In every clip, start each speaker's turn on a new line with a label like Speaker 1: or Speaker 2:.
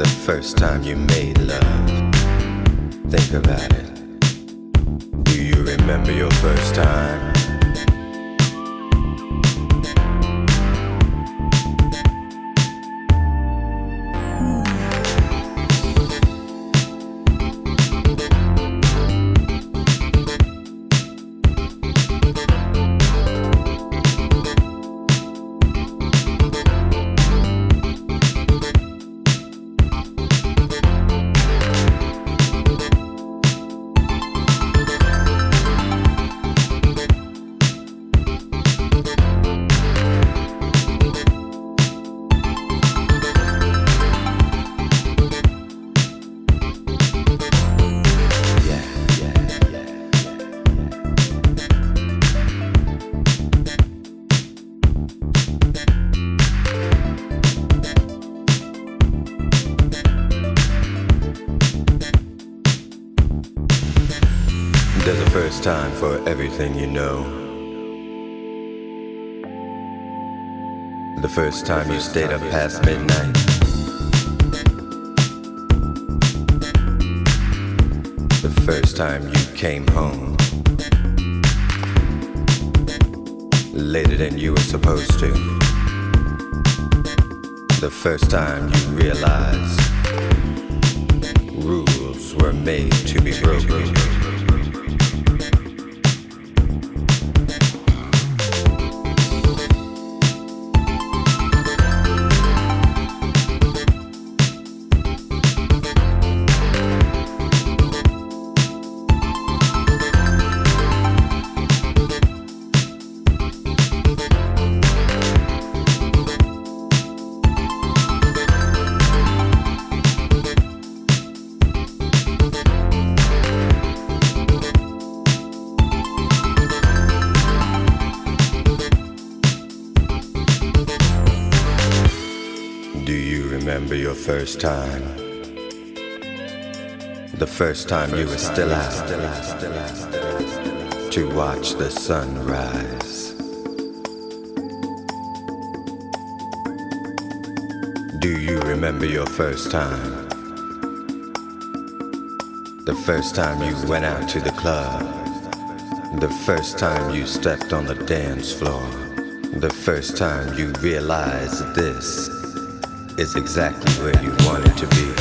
Speaker 1: The first time you made love. Think about it. Do you remember your first time? First time you stayed up past midnight. The first time you came home. Later than you were supposed to. The first time you realized rules were made to be broken. First time? The first time you were still out to watch the sun rise. Do you remember your first time? The first time you went out to the club. The first time you stepped on the dance floor. The first time you realized this is exactly where you want it to be.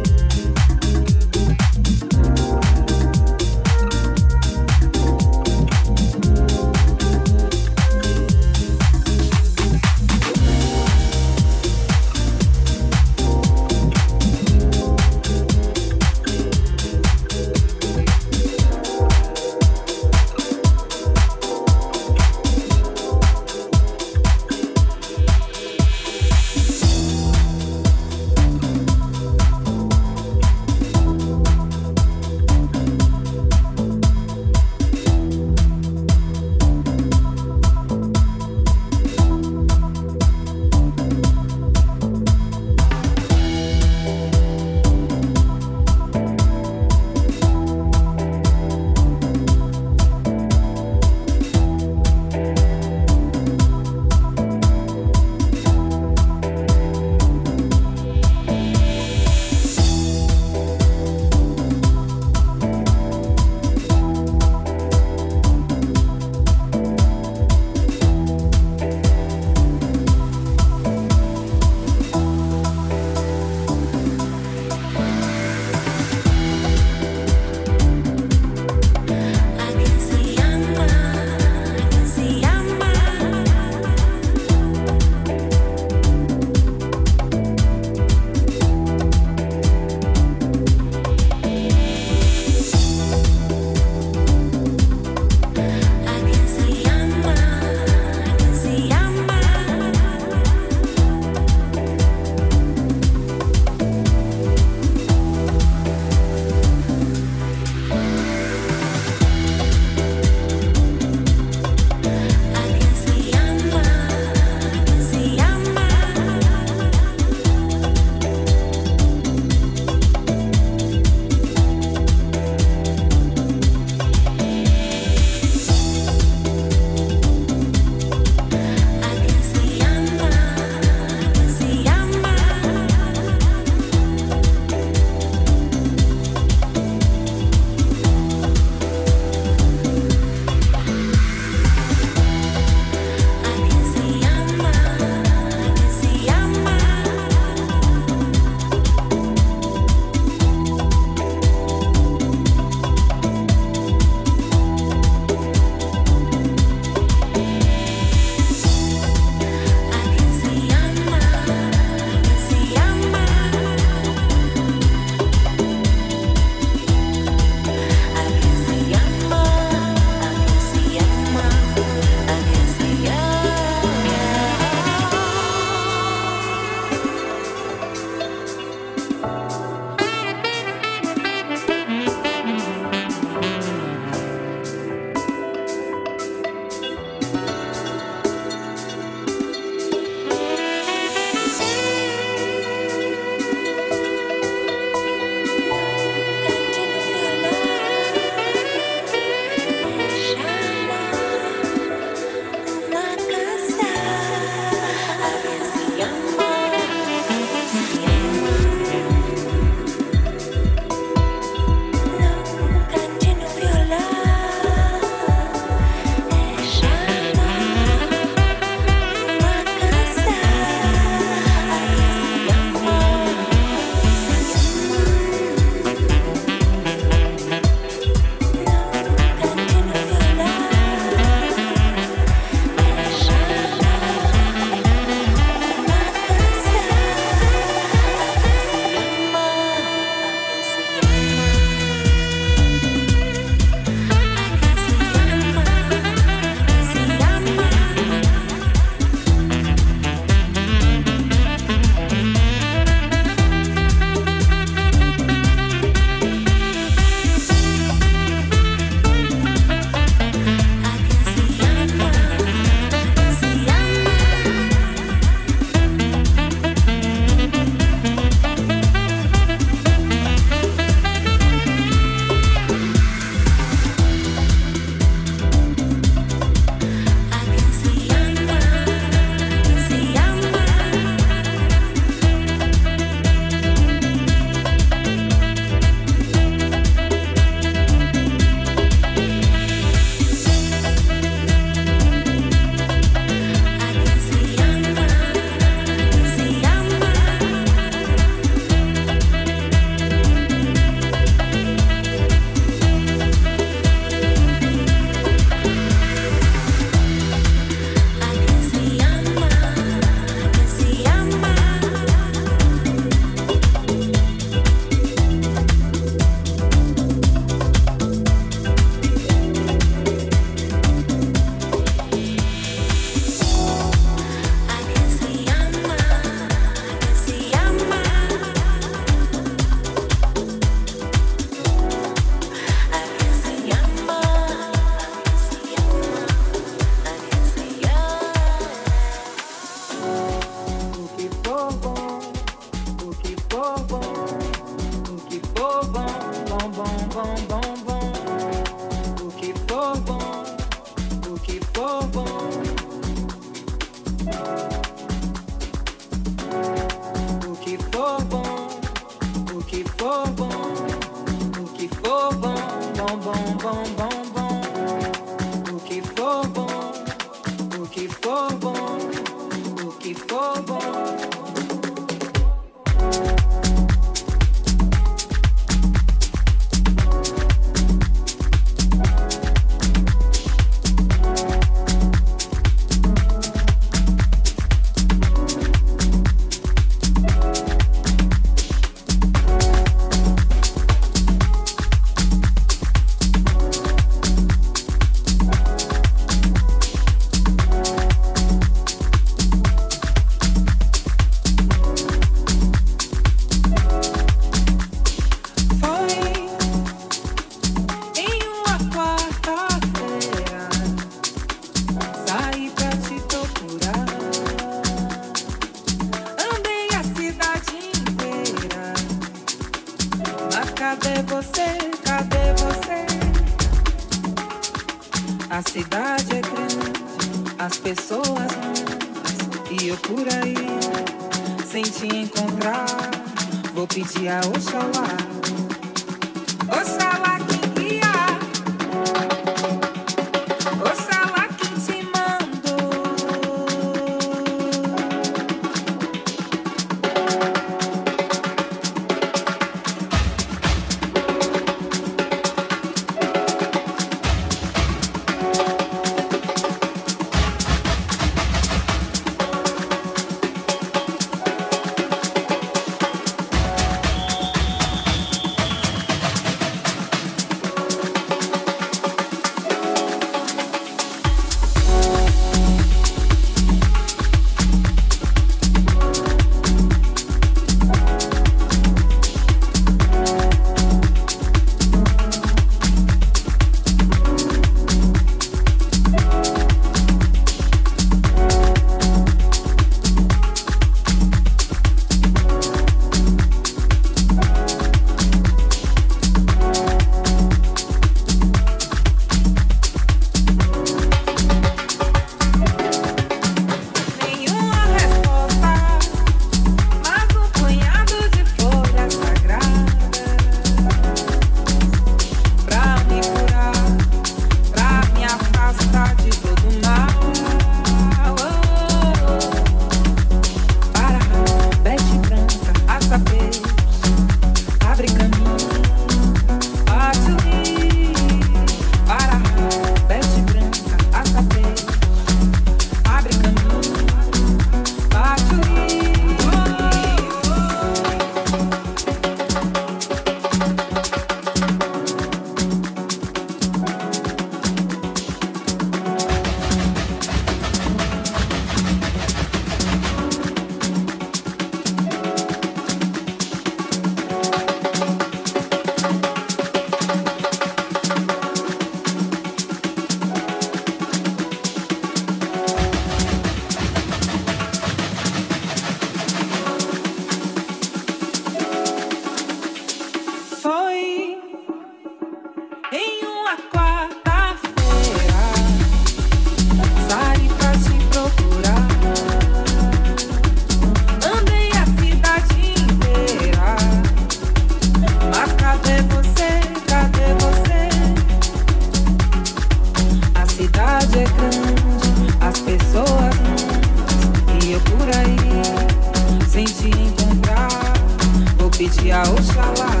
Speaker 1: pedia Oxalá.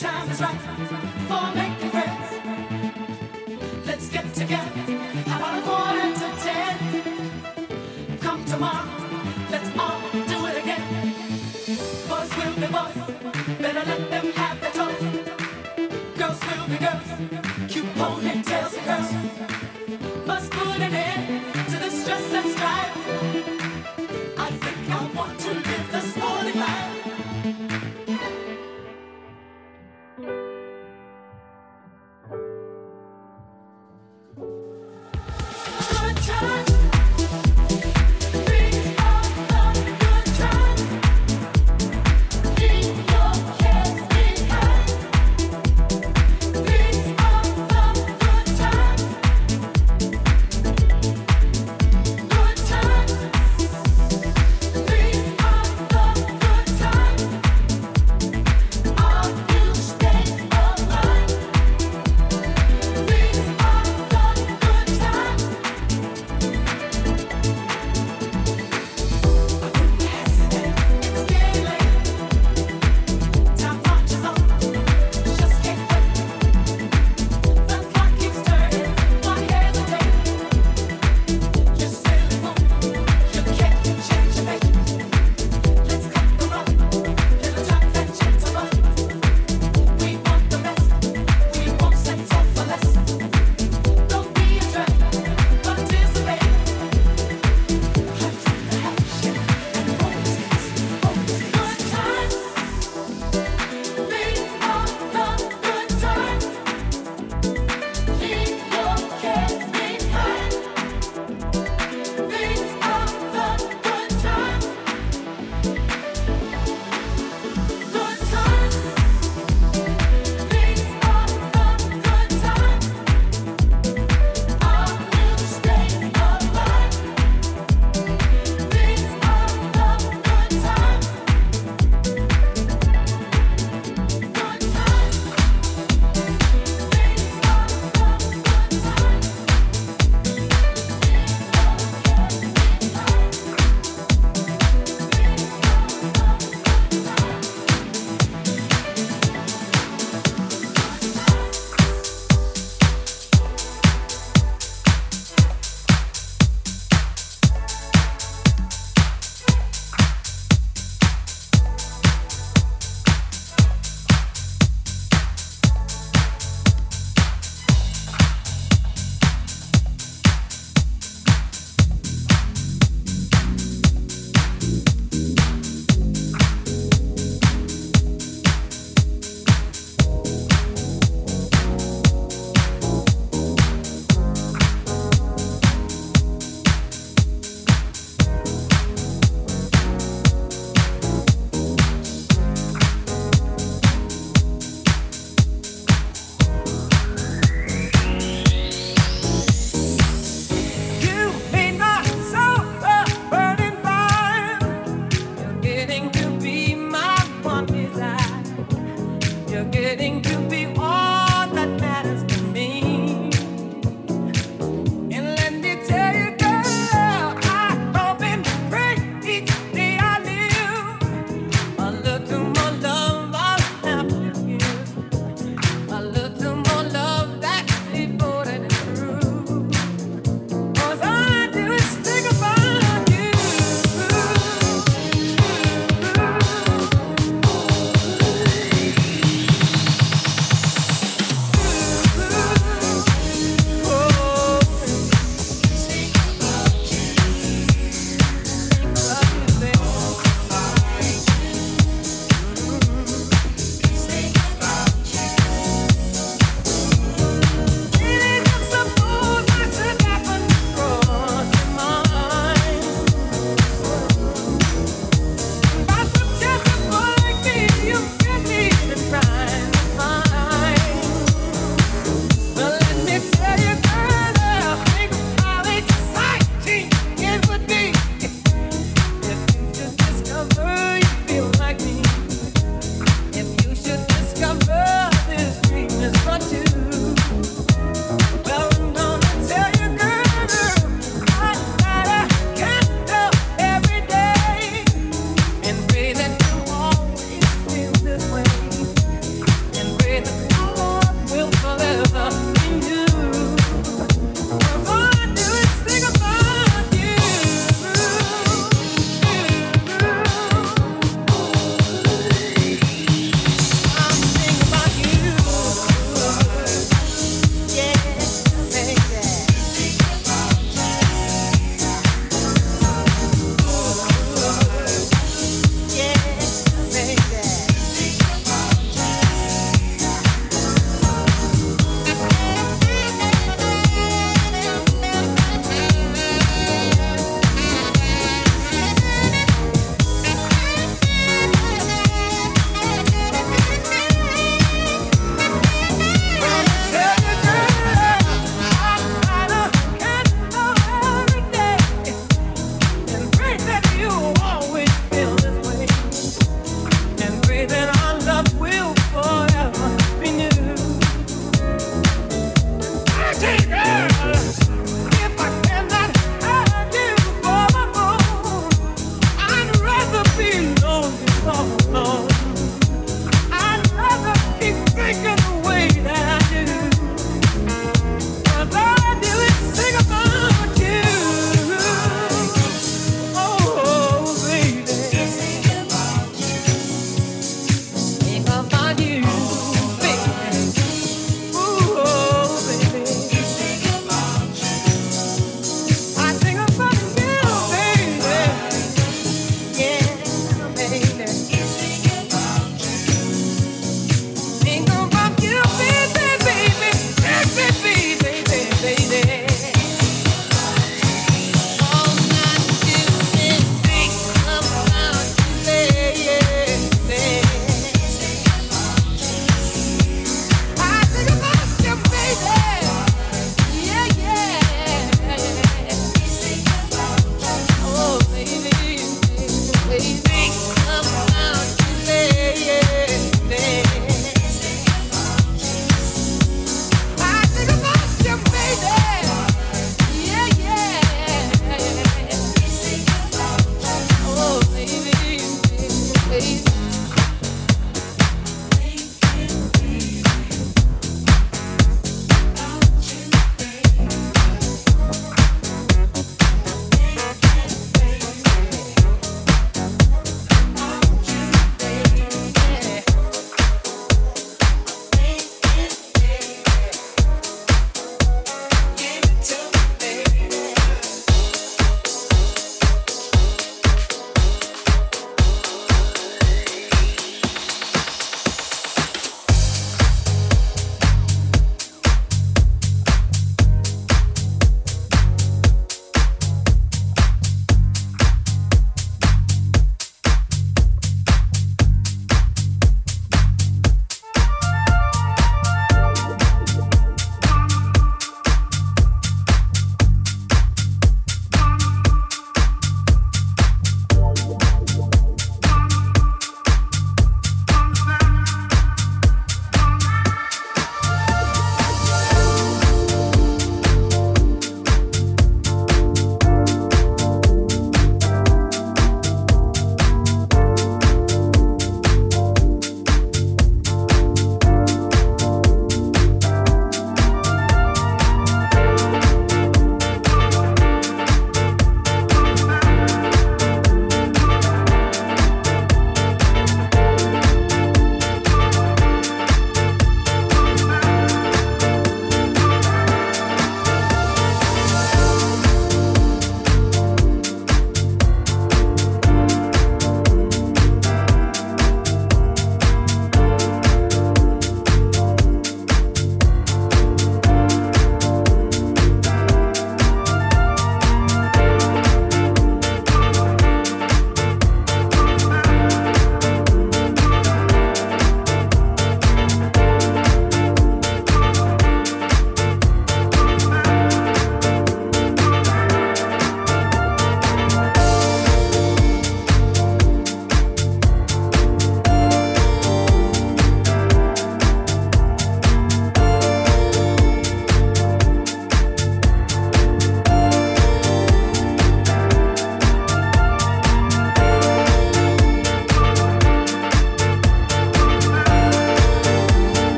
Speaker 1: time is right for making friends. Let's get together. How about a quarter to ten? Come tomorrow, let's all
Speaker 2: do it again. Boys
Speaker 3: will be boys, better let them have their toys. Girls will be girls, cute
Speaker 2: ponytails and curls.
Speaker 4: Must put an end to the stress and strife.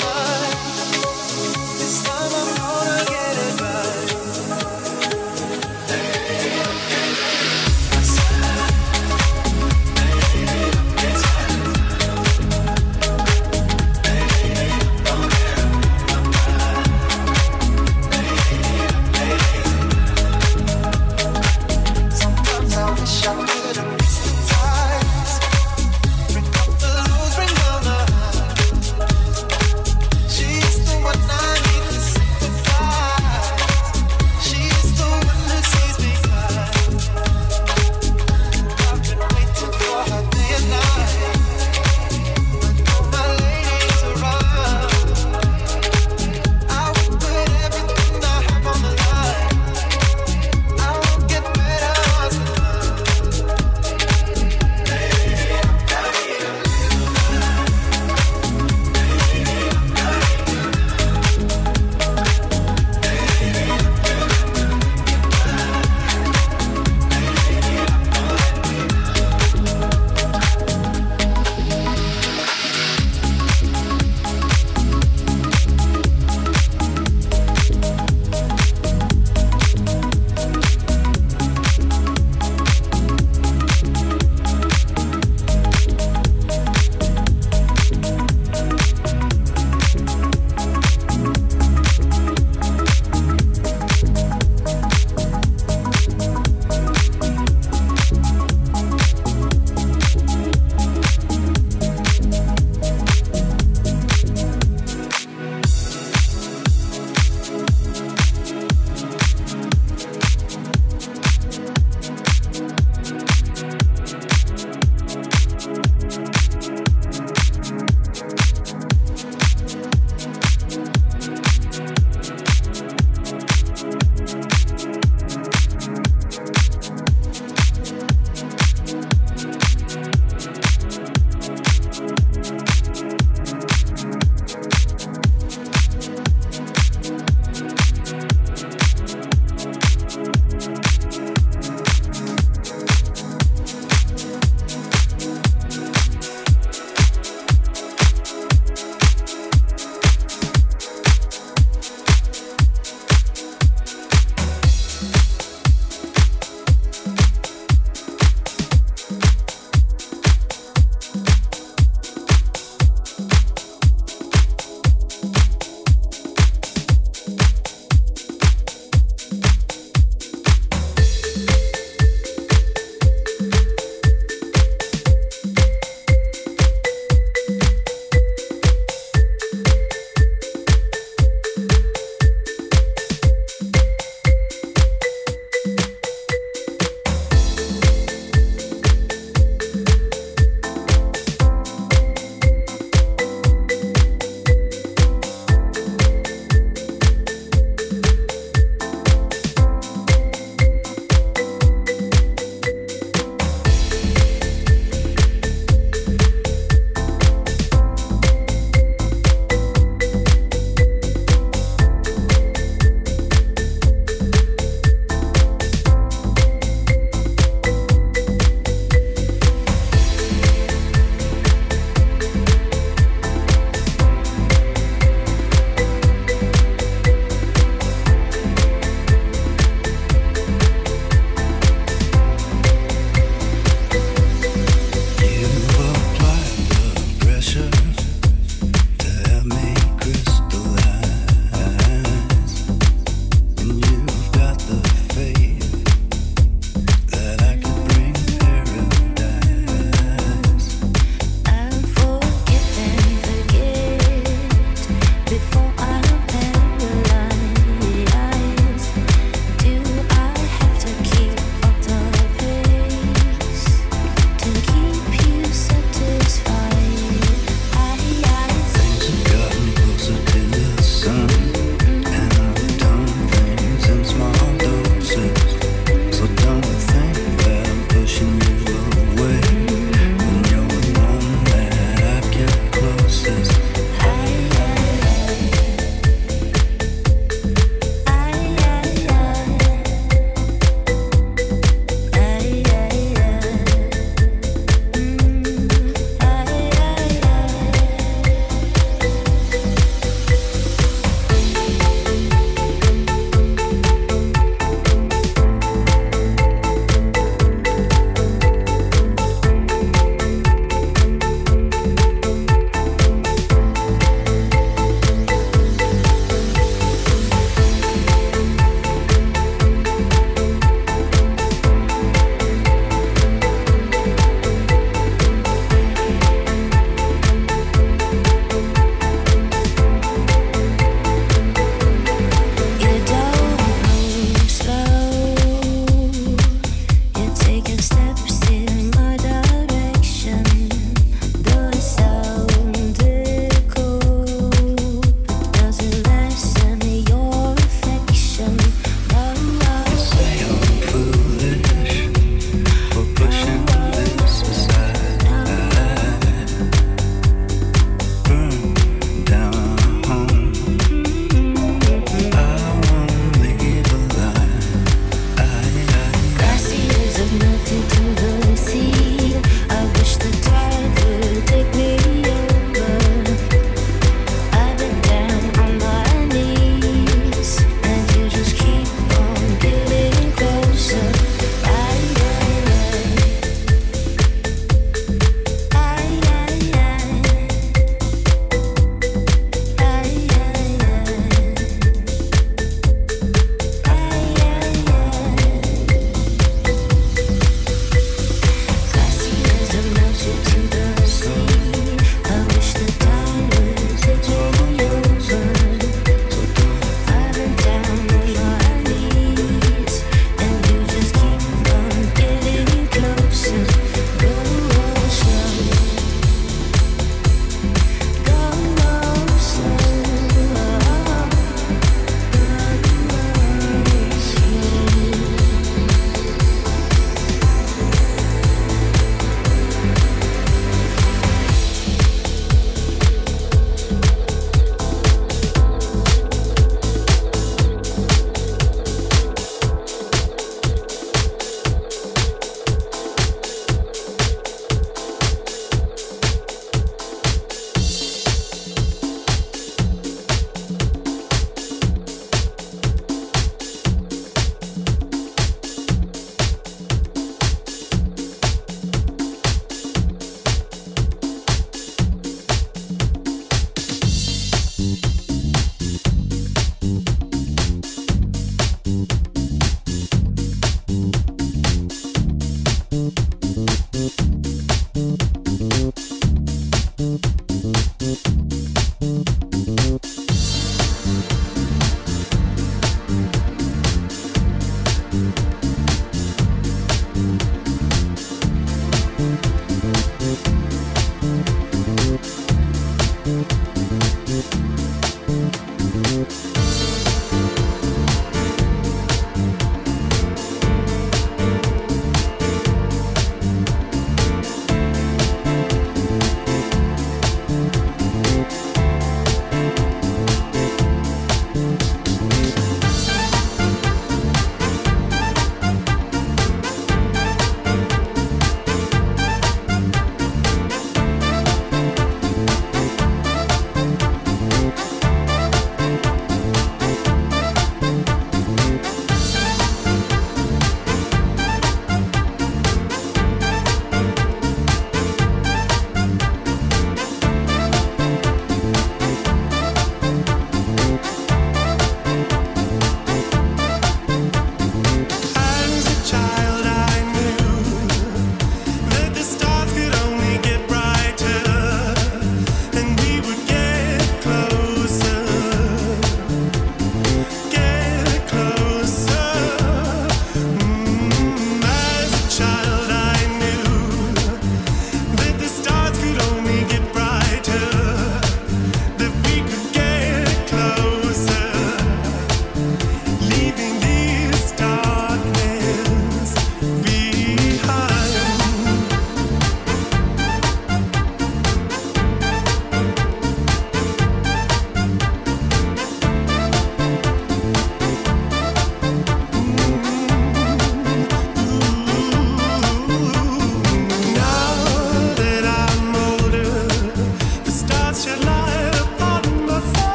Speaker 4: love.